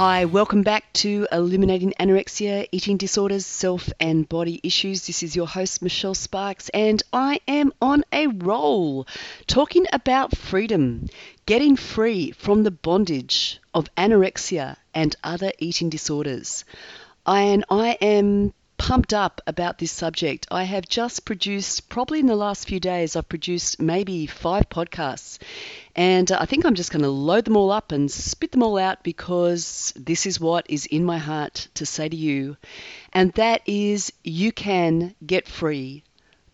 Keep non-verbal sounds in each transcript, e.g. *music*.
Hi, welcome back to Illuminating Anorexia, Eating Disorders, Self and Body Issues. This is your host, Michelle Sparks, and I am on a roll talking about freedom, getting free from the bondage of anorexia and other eating disorders. And I am pumped up about this subject. I have just produced, probably in the last few days, I've produced maybe five podcasts. And uh, I think I'm just going to load them all up and spit them all out because this is what is in my heart to say to you. And that is you can get free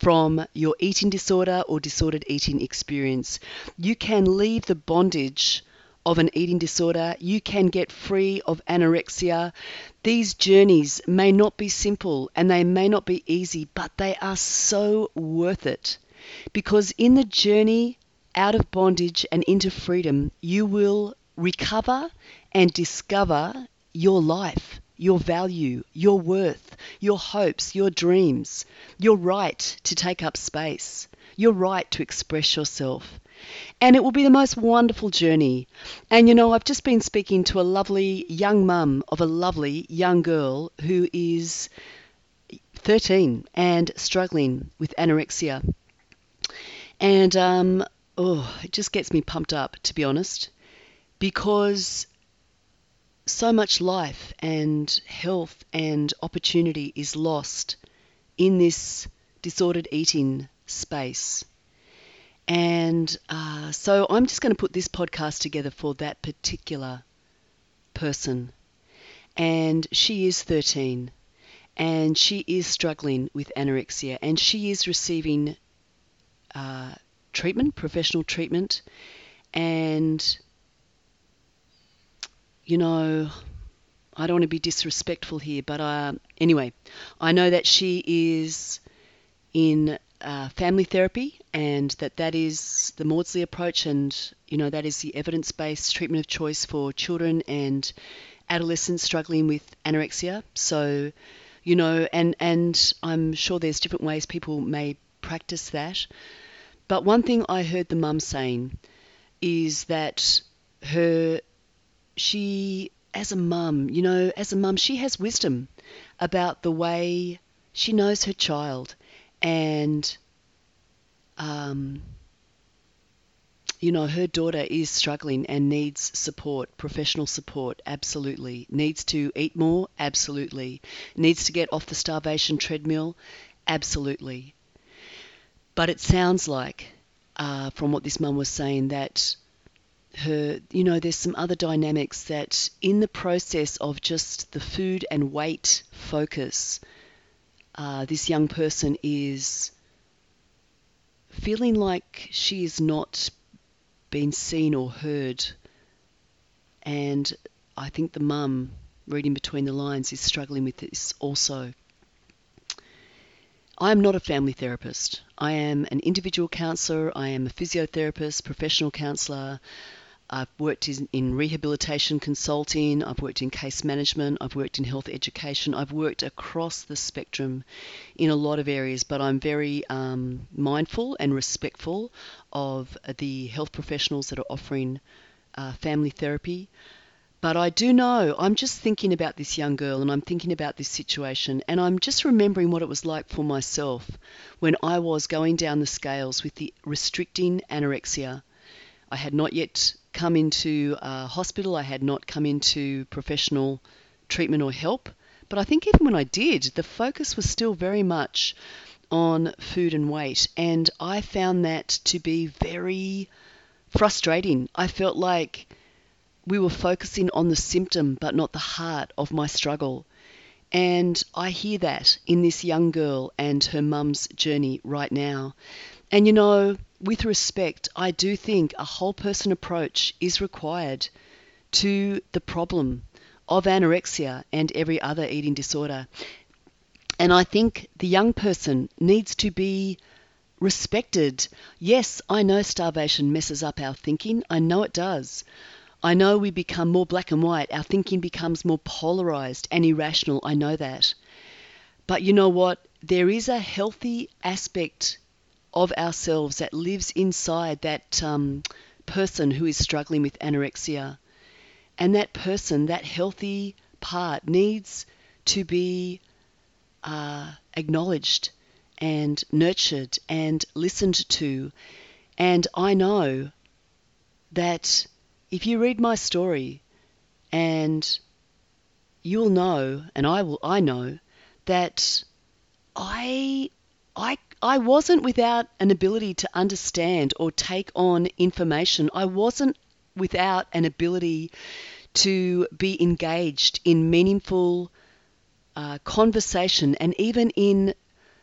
from your eating disorder or disordered eating experience. You can leave the bondage of an eating disorder. You can get free of anorexia. These journeys may not be simple and they may not be easy, but they are so worth it. Because in the journey out of bondage and into freedom, you will recover and discover your life, your value, your worth, your hopes, your dreams, your right to take up space, your right to express yourself. And it will be the most wonderful journey. And you know, I've just been speaking to a lovely young mum of a lovely young girl who is 13 and struggling with anorexia. And um, oh, it just gets me pumped up, to be honest, because so much life and health and opportunity is lost in this disordered eating space. And uh, so I'm just going to put this podcast together for that particular person. And she is 13 and she is struggling with anorexia and she is receiving uh, treatment, professional treatment. And, you know, I don't want to be disrespectful here, but uh, anyway, I know that she is in uh, family therapy, and that that is the Maudsley approach, and you know that is the evidence-based treatment of choice for children and adolescents struggling with anorexia. So, you know, and and I'm sure there's different ways people may practice that. But one thing I heard the mum saying is that her she as a mum, you know, as a mum, she has wisdom about the way she knows her child and um, you know her daughter is struggling and needs support professional support absolutely. Needs to eat more absolutely. Needs to get off the starvation treadmill absolutely. But it sounds like uh, from what this mum was saying that her you know there's some other dynamics that in the process of just the food and weight focus uh, this young person is feeling like she is not being seen or heard. And I think the mum, reading between the lines, is struggling with this also. I am not a family therapist. I am an individual counsellor. I am a physiotherapist, professional counsellor. I've worked in, in, rehabilitation consulting, I've worked in case management, I've worked in health education, I've worked across the spectrum in a lot of areas, but I'm very um, mindful and respectful of the health professionals that are offering uh, family therapy. But I do know, I'm just thinking about this young girl and I'm thinking about this situation, and I'm just remembering what it was like for myself when I was going down the scales with the restricting anorexia. I had not yet come into a hospital, I had not come into professional treatment or help. But I think even when I did, the focus was still very much on food and weight. And I found that to be very frustrating. I felt like we were focusing on the symptom but not the heart of my struggle. And I hear that in this young girl and her mum's journey right now. And you know, with respect, I do think a whole person approach is required to the problem of anorexia and every other eating disorder. And I think the young person needs to be respected. Yes, I know starvation messes up our thinking. I know it does. I know we become more black and white. Our thinking becomes more polarized and irrational. I know that. But you know what? There is a healthy aspect of ourselves that lives inside that um, person who is struggling with anorexia. And that person, that healthy part, needs to be uh, acknowledged and nurtured and listened to. And I know that if you read my story and you'll know and I will I know that I I I wasn't without an ability to understand or take on information. I wasn't without an ability to be engaged in meaningful uh, conversation and even in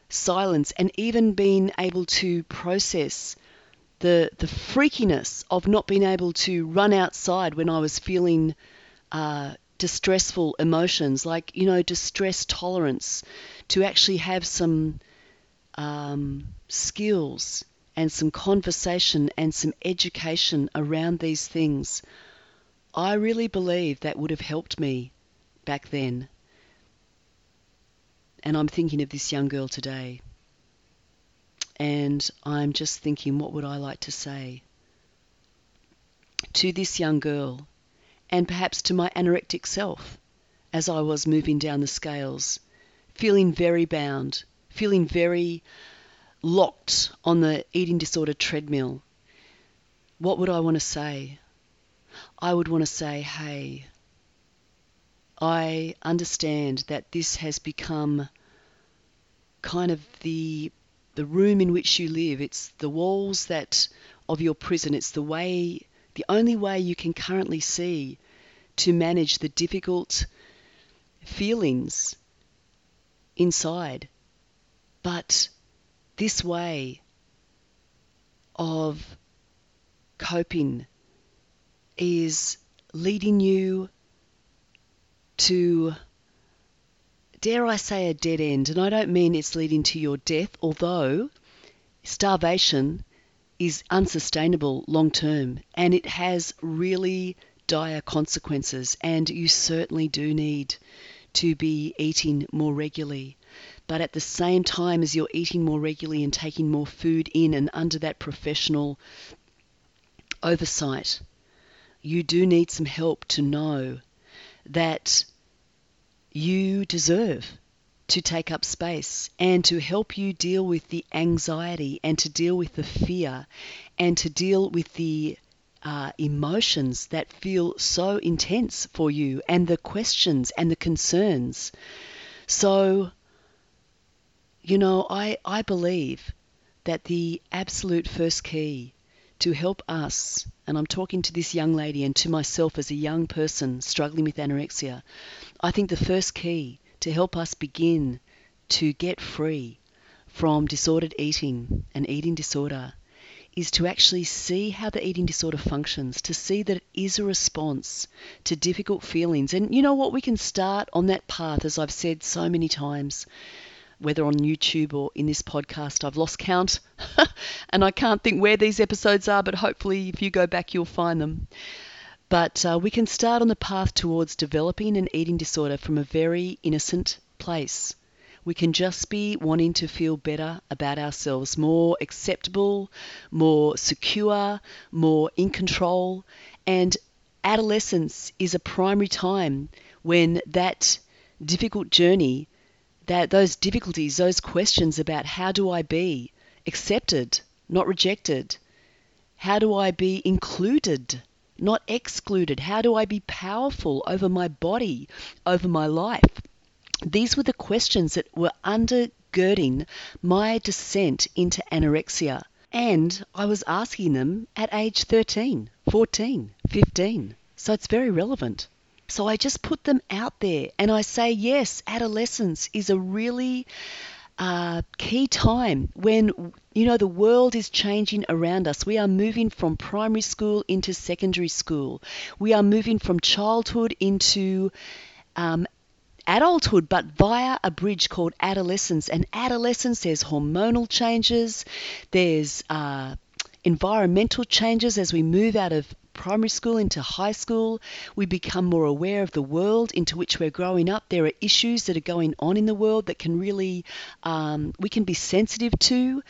silence and even being able to process the the freakiness of not being able to run outside when I was feeling uh, distressful emotions, like you know distress tolerance, to actually have some um, skills and some conversation and some education around these things. I really believe that would have helped me back then. And I'm thinking of this young girl today. And I'm just thinking, what would I like to say to this young girl and perhaps to my anorectic self as I was moving down the scales, feeling very bound, feeling very locked on the eating disorder treadmill. What would I want to say? I would want to say, hey, I understand that this has become kind of the the room in which you live. It's the walls that of your prison. It's the way the only way you can currently see to manage the difficult feelings inside. But this way of coping is leading you to, dare I say, a dead end. And I don't mean it's leading to your death, although starvation is unsustainable long term and it has really dire consequences. And you certainly do need to be eating more regularly. But at the same time as you're eating more regularly and taking more food in and under that professional oversight, you do need some help to know that you deserve to take up space and to help you deal with the anxiety and to deal with the fear and to deal with the uh, emotions that feel so intense for you and the questions and the concerns. So, you know, I, I believe that the absolute first key to help us, and I'm talking to this young lady and to myself as a young person struggling with anorexia, I think the first key to help us begin to get free from disordered eating and eating disorder is to actually see how the eating disorder functions, to see that it is a response to difficult feelings. And you know what? We can start on that path, as I've said so many times whether on YouTube or in this podcast. I've lost count *laughs* and I can't think where these episodes are, but hopefully, if you go back, you'll find them. But uh, we can start on the path towards developing an eating disorder from a very innocent place. We can just be wanting to feel better about ourselves, more acceptable, more secure, more in control. And adolescence is a primary time when that difficult journey that those difficulties, those questions about how do I be accepted, not rejected? How do I be included, not excluded? How do I be powerful over my body, over my life? These were the questions that were undergirding my descent into anorexia. And I was asking them at age 13, 14, 15. So it's very relevant. So I just put them out there and I say, yes, adolescence is a really uh, key time when you know the world is changing around us. We are moving from primary school into secondary school. We are moving from childhood into um, adulthood, but via a bridge called adolescence. And adolescence, there's hormonal changes, there's uh, environmental changes as we move out of primary school into high school, we become more aware of the world into which we're growing up. There are issues that are going on in the world that can really, um, we can be sensitive to.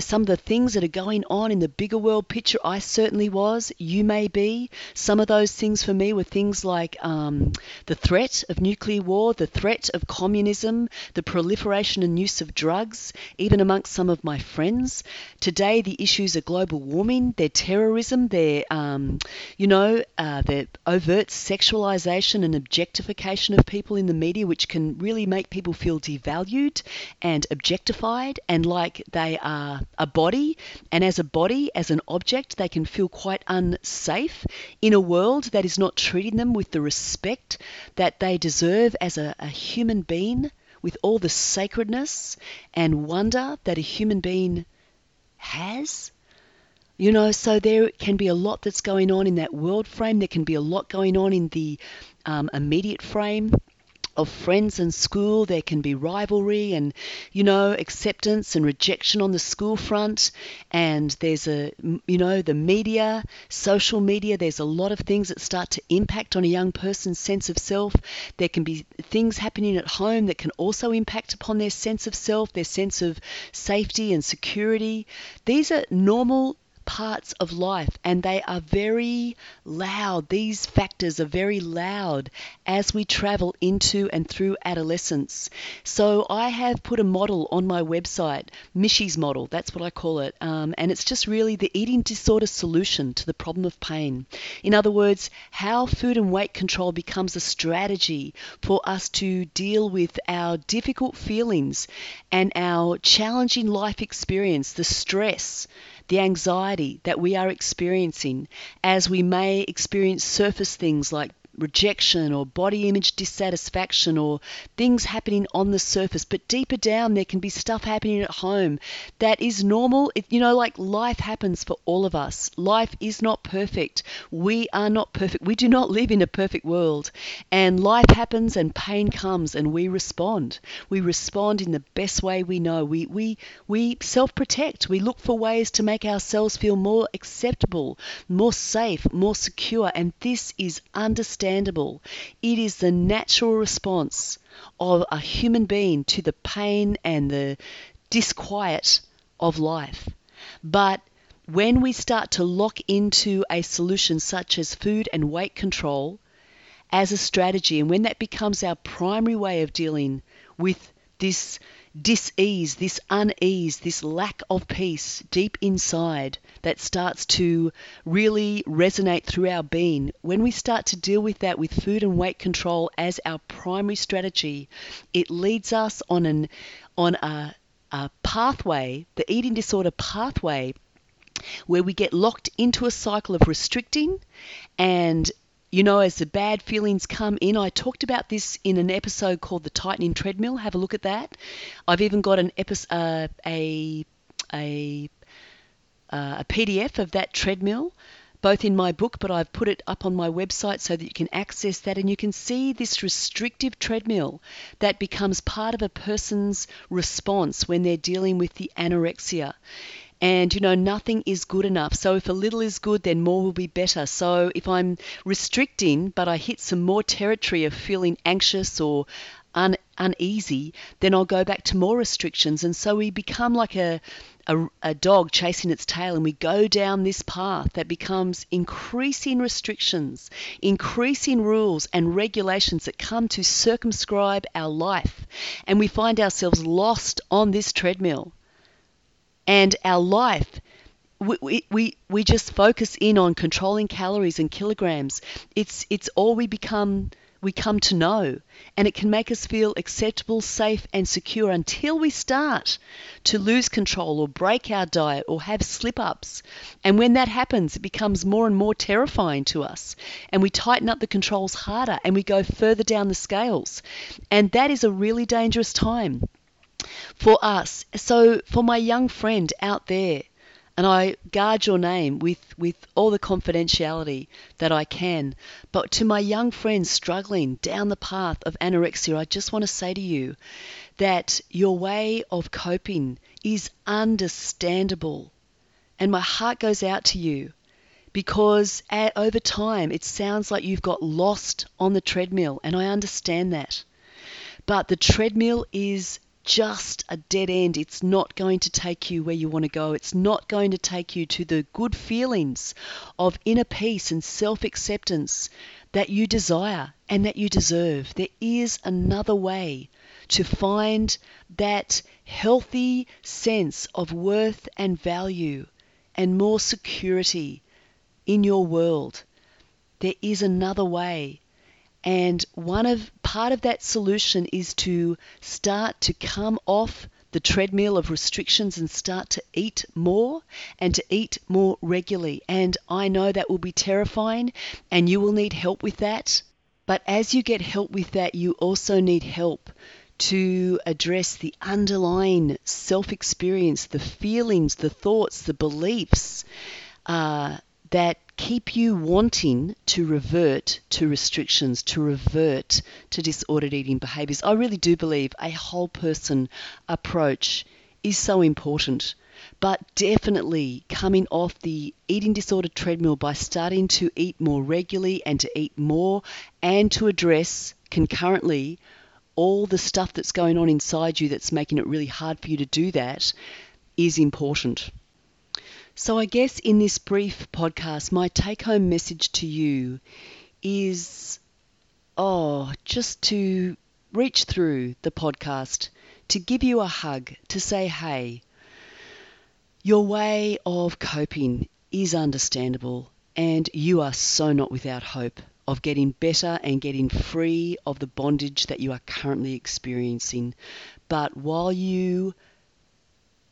Some of the things that are going on in the bigger world picture, I certainly was. You may be. Some of those things for me were things like um, the threat of nuclear war, the threat of communism, the proliferation and use of drugs, even amongst some of my friends. Today, the issues are global warming, their terrorism, their, um, you know, uh, their overt sexualization and objectification of people in the media, which can really make people feel devalued and objectified and like they are a body, and as a body, as an object, they can feel quite unsafe in a world that is not treating them with the respect that they deserve as a, a human being, with all the sacredness and wonder that a human being has. You know, so there can be a lot that's going on in that world frame. There can be a lot going on in the um, immediate frame of friends in school. There can be rivalry and, you know, acceptance and rejection on the school front. And there's a, you know, the media, social media, there's a lot of things that start to impact on a young person's sense of self. There can be things happening at home that can also impact upon their sense of self, their sense of safety and security. These are normal parts of life and they are very loud. These factors are very loud as we travel into and through adolescence. So I have put a model on my website, Mishy's model, that's what I call it. Um, and it's just really the eating disorder solution to the problem of pain. In other words, how food and weight control becomes a strategy for us to deal with our difficult feelings and our challenging life experience, the stress the anxiety that we are experiencing as we may experience surface things like rejection or body image dissatisfaction or things happening on the surface. But deeper down, there can be stuff happening at home that is normal. It, you know, like life happens for all of us. Life is not perfect. We are not perfect. We do not live in a perfect world. And life happens and pain comes and we respond. We respond in the best way we know. We, we, we self protect. We look for ways to make ourselves feel more acceptable, more safe, more secure. And this is understandable understandable. It is the natural response of a human being to the pain and the disquiet of life. But when we start to lock into a solution such as food and weight control as a strategy, and when that becomes our primary way of dealing with this dis-ease, this unease, this lack of peace deep inside that starts to really resonate through our being, when we start to deal with that with food and weight control as our primary strategy, it leads us on an on a, a pathway, the eating disorder pathway, where we get locked into a cycle of restricting and you know, as the bad feelings come in, I talked about this in an episode called The Tightening Treadmill. Have a look at that. I've even got an episode, uh, a, a, uh, a PDF of that treadmill, both in my book, but I've put it up on my website so that you can access that and you can see this restrictive treadmill that becomes part of a person's response when they're dealing with the anorexia. And you know, nothing is good enough. So if a little is good, then more will be better. So if I'm restricting, but I hit some more territory of feeling anxious or un- uneasy, then I'll go back to more restrictions. And so we become like a, a, a, dog chasing its tail, and we go down this path that becomes increasing restrictions, increasing rules and regulations that come to circumscribe our life. And we find ourselves lost on this treadmill and our life we, we, we just focus in on controlling calories and kilograms. It's, it's all we become, we come to know. And it can make us feel acceptable, safe, and secure until we start to lose control or break our diet or have slip ups. And when that happens, it becomes more and more terrifying to us. And we tighten up the controls harder and we go further down the scales. And that is a really dangerous time for us. So, for my young friend out there, and I guard your name with, with all the confidentiality that I can. But to my young friends struggling down the path of anorexia, I just want to say to you that your way of coping is understandable. And my heart goes out to you because at, over time it sounds like you've got lost on the treadmill, and I understand that. But the treadmill is just a dead end. It's not going to take you where you want to go. It's not going to take you to the good feelings of inner peace and self acceptance that you desire and that you deserve. There is another way to find that healthy sense of worth and value and more security in your world. There is another way. And one of part of that solution is to start to come off the treadmill of restrictions and start to eat more and to eat more regularly. And I know that will be terrifying and you will need help with that. But as you get help with that, you also need help to address the underlying self experience, the feelings, the thoughts, the beliefs uh, that keep you wanting to revert to restrictions, to revert to disordered eating behaviors. I really do believe a whole person approach is so important. But definitely coming off the eating disorder treadmill by starting to eat more regularly and to eat more and to address concurrently all the stuff that's going on inside you that's making it really hard for you to do that is important. So, I guess in this brief podcast, my take home message to you is oh, just to reach through the podcast, to give you a hug, to say, hey, your way of coping is understandable, and you are so not without hope of getting better and getting free of the bondage that you are currently experiencing. But while you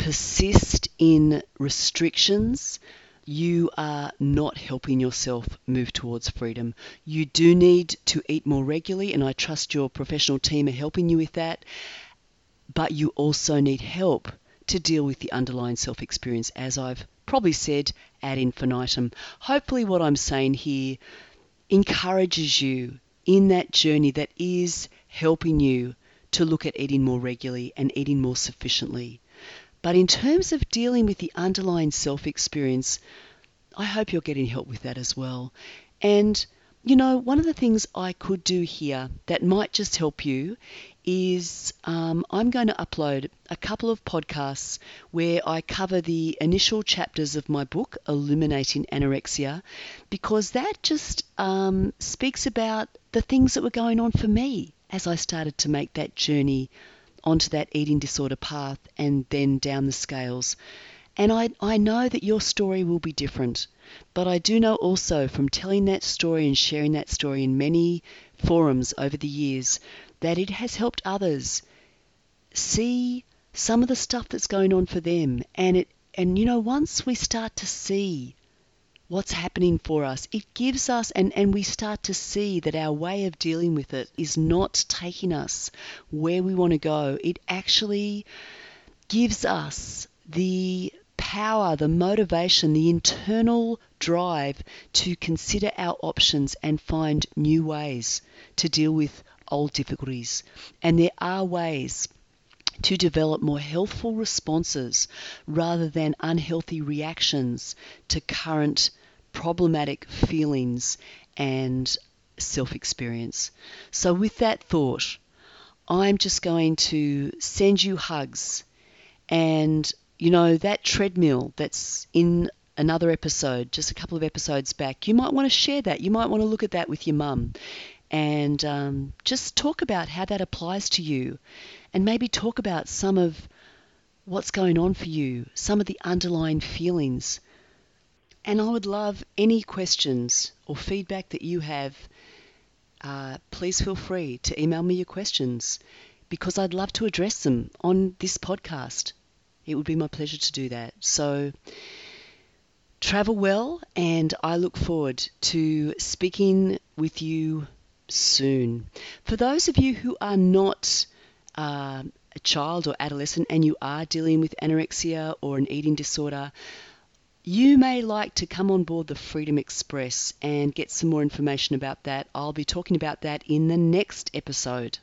persist in restrictions, you are not helping yourself move towards freedom. You do need to eat more regularly, and I trust your professional team are helping you with that. But you also need help to deal with the underlying self experience, as I've probably said ad infinitum. Hopefully, what I'm saying here encourages you in that journey that is helping you to look at eating more regularly and eating more sufficiently. But in terms of dealing with the underlying self experience, I hope you're getting help with that as well. And, you know, one of the things I could do here that might just help you is um, I'm going to upload a couple of podcasts where I cover the initial chapters of my book, Illuminating Anorexia, because that just um, speaks about the things that were going on for me as I started to make that journey onto that eating disorder path and then down the scales. And I, I know that your story will be different, but I do know also from telling that story and sharing that story in many forums over the years that it has helped others see some of the stuff that's going on for them. And it and you know once we start to see what's happening for us. It gives us, and, and we start to see that our way of dealing with it is not taking us where we want to go. It actually gives us the power, the motivation, the internal drive to consider our options and find new ways to deal with old difficulties. And there are ways to develop more healthful responses rather than unhealthy reactions to current problematic feelings and self experience. So, with that thought, I'm just going to send you hugs. And, you know, that treadmill that's in another episode, just a couple of episodes back, you might want to share that. You might want to look at that with your mum and um, just talk about how that applies to you and maybe talk about some of what's going on for you, some of the underlying feelings. And I would love any questions or feedback that you have. Uh, please feel free to email me your questions because I'd love to address them on this podcast. It would be my pleasure to do that. So, travel well, and I look forward to speaking with you soon. For those of you who are not uh, a child or adolescent and you are dealing with anorexia or an eating disorder, you may like to come on board the Freedom Express and get some more information about that. I'll be talking about that in the next episode.